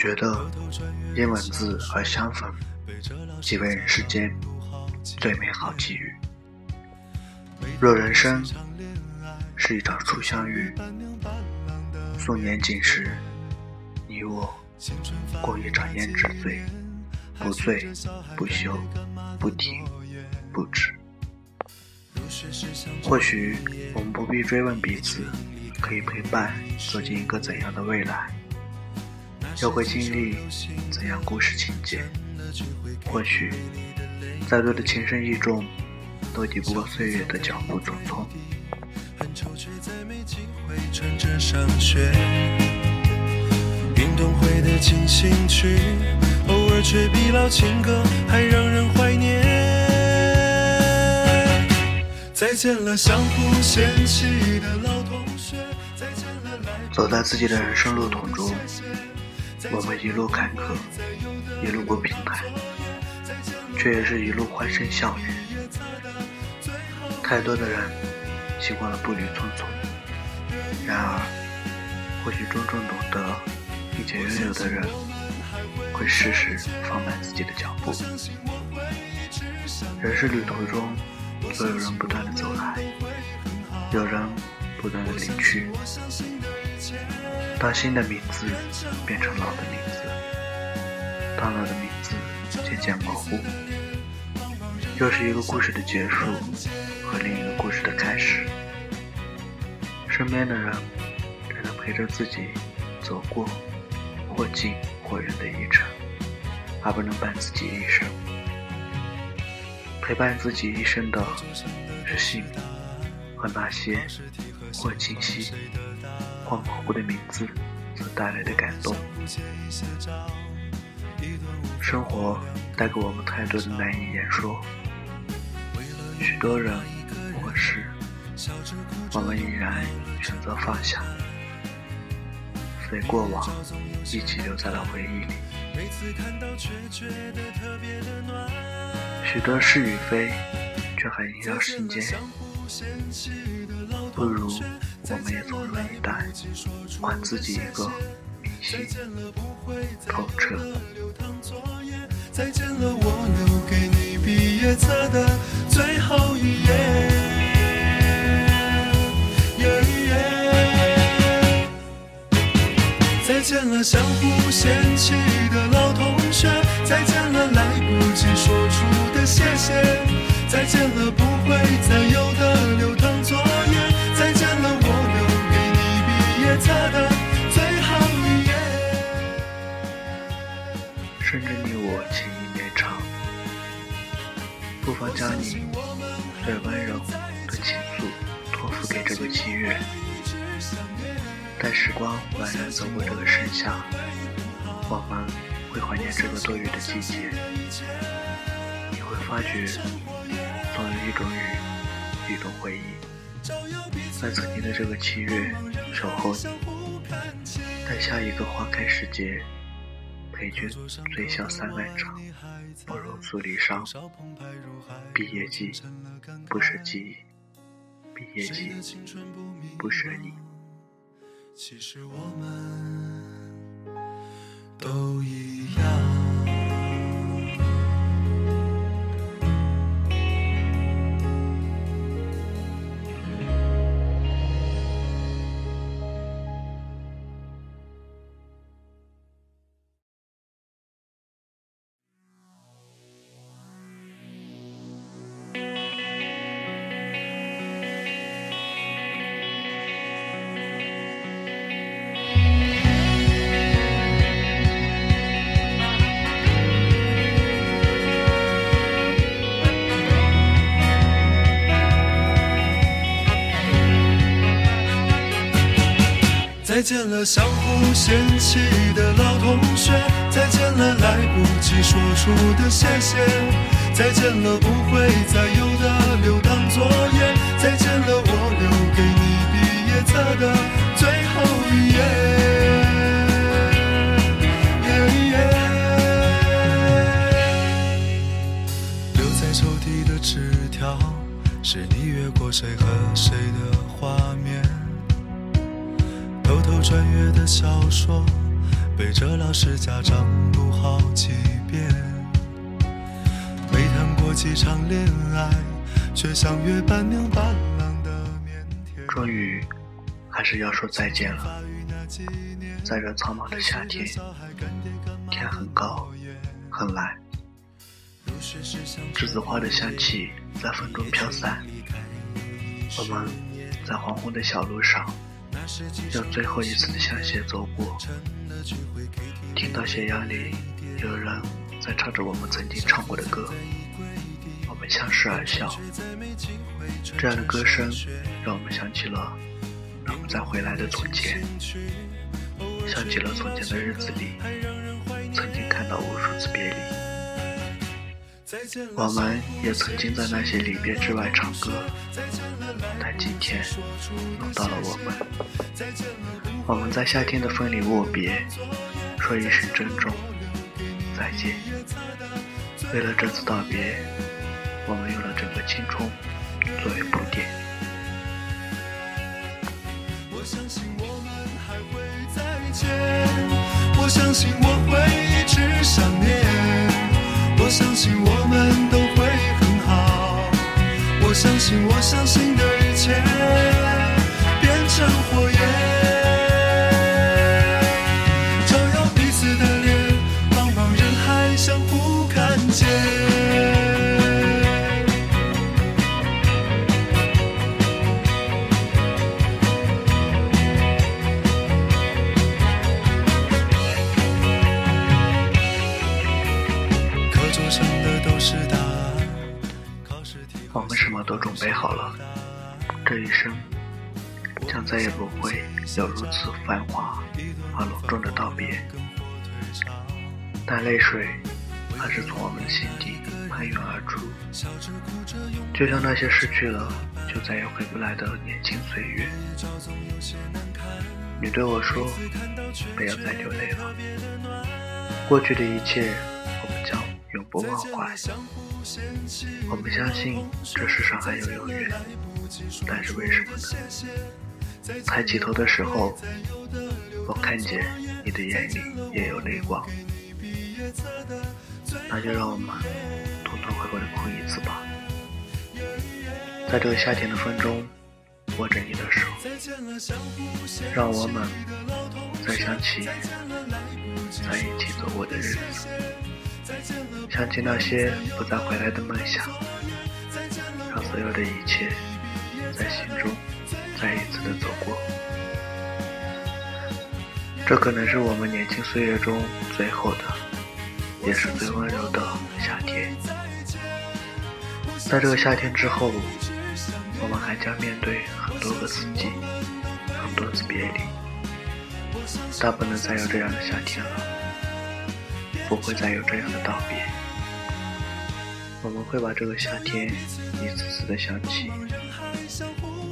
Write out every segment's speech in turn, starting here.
觉得因文字而相逢，即为人世间最美好际遇。若人生是一场初相遇，素年锦时，你我过一场胭脂醉，不醉不休，不停不止。或许我们不必追问彼此，可以陪伴走进一个怎样的未来，又会经历怎样故事情节？或许再多的情深意重，都抵不过岁月的脚步匆匆。运动会的进行曲，偶尔却比老情歌还让人怀念。走在自己的人生路途中，我们一路坎坷，一路不平坦，却也是一路欢声笑语。太多的人习惯了步履匆匆，然而，或许真正懂得并且拥有的人，会适时放慢自己的脚步。人生旅途中。总有人不断的走来，有人不断的离去。当新的名字变成老的名字，当老的名字渐渐模糊，又是一个故事的结束和另一个故事的开始。身边的人只能陪着自己走过或近或远的一程，而不能伴自己一生。陪伴自己一生的是幸和那些或清晰或模糊的名字所带来的感动。生活带给我们太多的难以言说，许多人或事，我们依然选择放下，随过往一起留在了回忆里。许多是与非，却还萦绕心间。不如我们也从容以待，还自己一个。明晰透彻。再见了，相互嫌弃的老同学。再见了，来不及说出。谢谢，再见了，不会再有的流淌作业。再见了，我留给你毕业册的最后一页。顺着你我情意绵长，不妨将你最温柔的倾诉托付给这个七月。待时光宛然走过这个盛夏，我们会怀念这个多雨的季节。你会发觉，总有一种雨，一种回忆，在曾经的这个七月守候你。待下一个花开时节，陪君醉笑三万场，不如诉离殇。毕业季，不舍记忆；毕业季，不舍你。其实我们再见了，相互嫌弃的老同学。再见了来不及说出的谢谢，再见了不会再有的留堂作业，再见了我留给你毕业册的说。背着老师家长读好几遍，没谈过几场恋爱，却像约伴娘伴郎的腼腆。终于，还是要说再见了。在这苍茫的夏天，天很高，很蓝，栀子花的香气在风中飘散。我们在黄昏的小路上，要最后一次的向前走过。听到斜阳里有人在唱着我们曾经唱过的歌，我们相视而笑。这样的歌声让我们想起了让我们再回来的从前，想起了从前的日子里曾经看到无数次别离。我们也曾经在那些离别之外唱歌，但今天轮到了我们。我们在夏天的风里握别，说一声珍重，再见。为了这次道别，我们用了整个青春作为铺垫。我相信我们还会再见，我相信我会一直想念，我们什么都准备好了，这一生将再也不会有如此繁华而隆重的道别，但泪水还是从我们的心底喷涌而出，就像那些失去了就再也回不来的年轻岁月。你对我说，不要再流泪了，过去的一切，我们将永不忘怀。我们相信这世上还有永远，但是为什么呢？抬起头的时候，我看见你的眼里也有泪光，那就让我们痛痛快快的哭一次吧。在这个夏天的风中，握着你的手，让我们再想起在一起走过的日子。想起那些不再回来的梦想，让所有的一切在心中再一次的走过。这可能是我们年轻岁月中最后的，也是最温柔的夏天。在这个夏天之后，我们还将面对很多个四季，很多次别离，但不能再有这样的夏天了。不会再有这样的道别，我们会把这个夏天一次次的想起，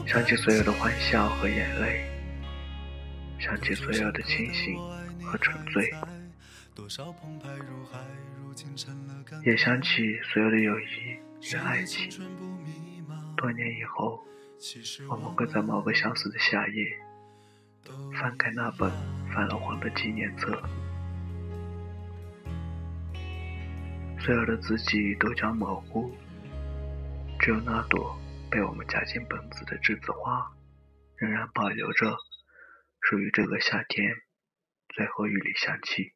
想起所有的欢笑和眼泪，想起所有的清醒和沉醉，也想起所有的友谊与爱情。多年以后，我们会在某个相似的夏夜，翻开那本泛了黄的纪念册。所有的字迹都将模糊，只有那朵被我们夹进本子的栀子花，仍然保留着属于这个夏天最后一缕香气。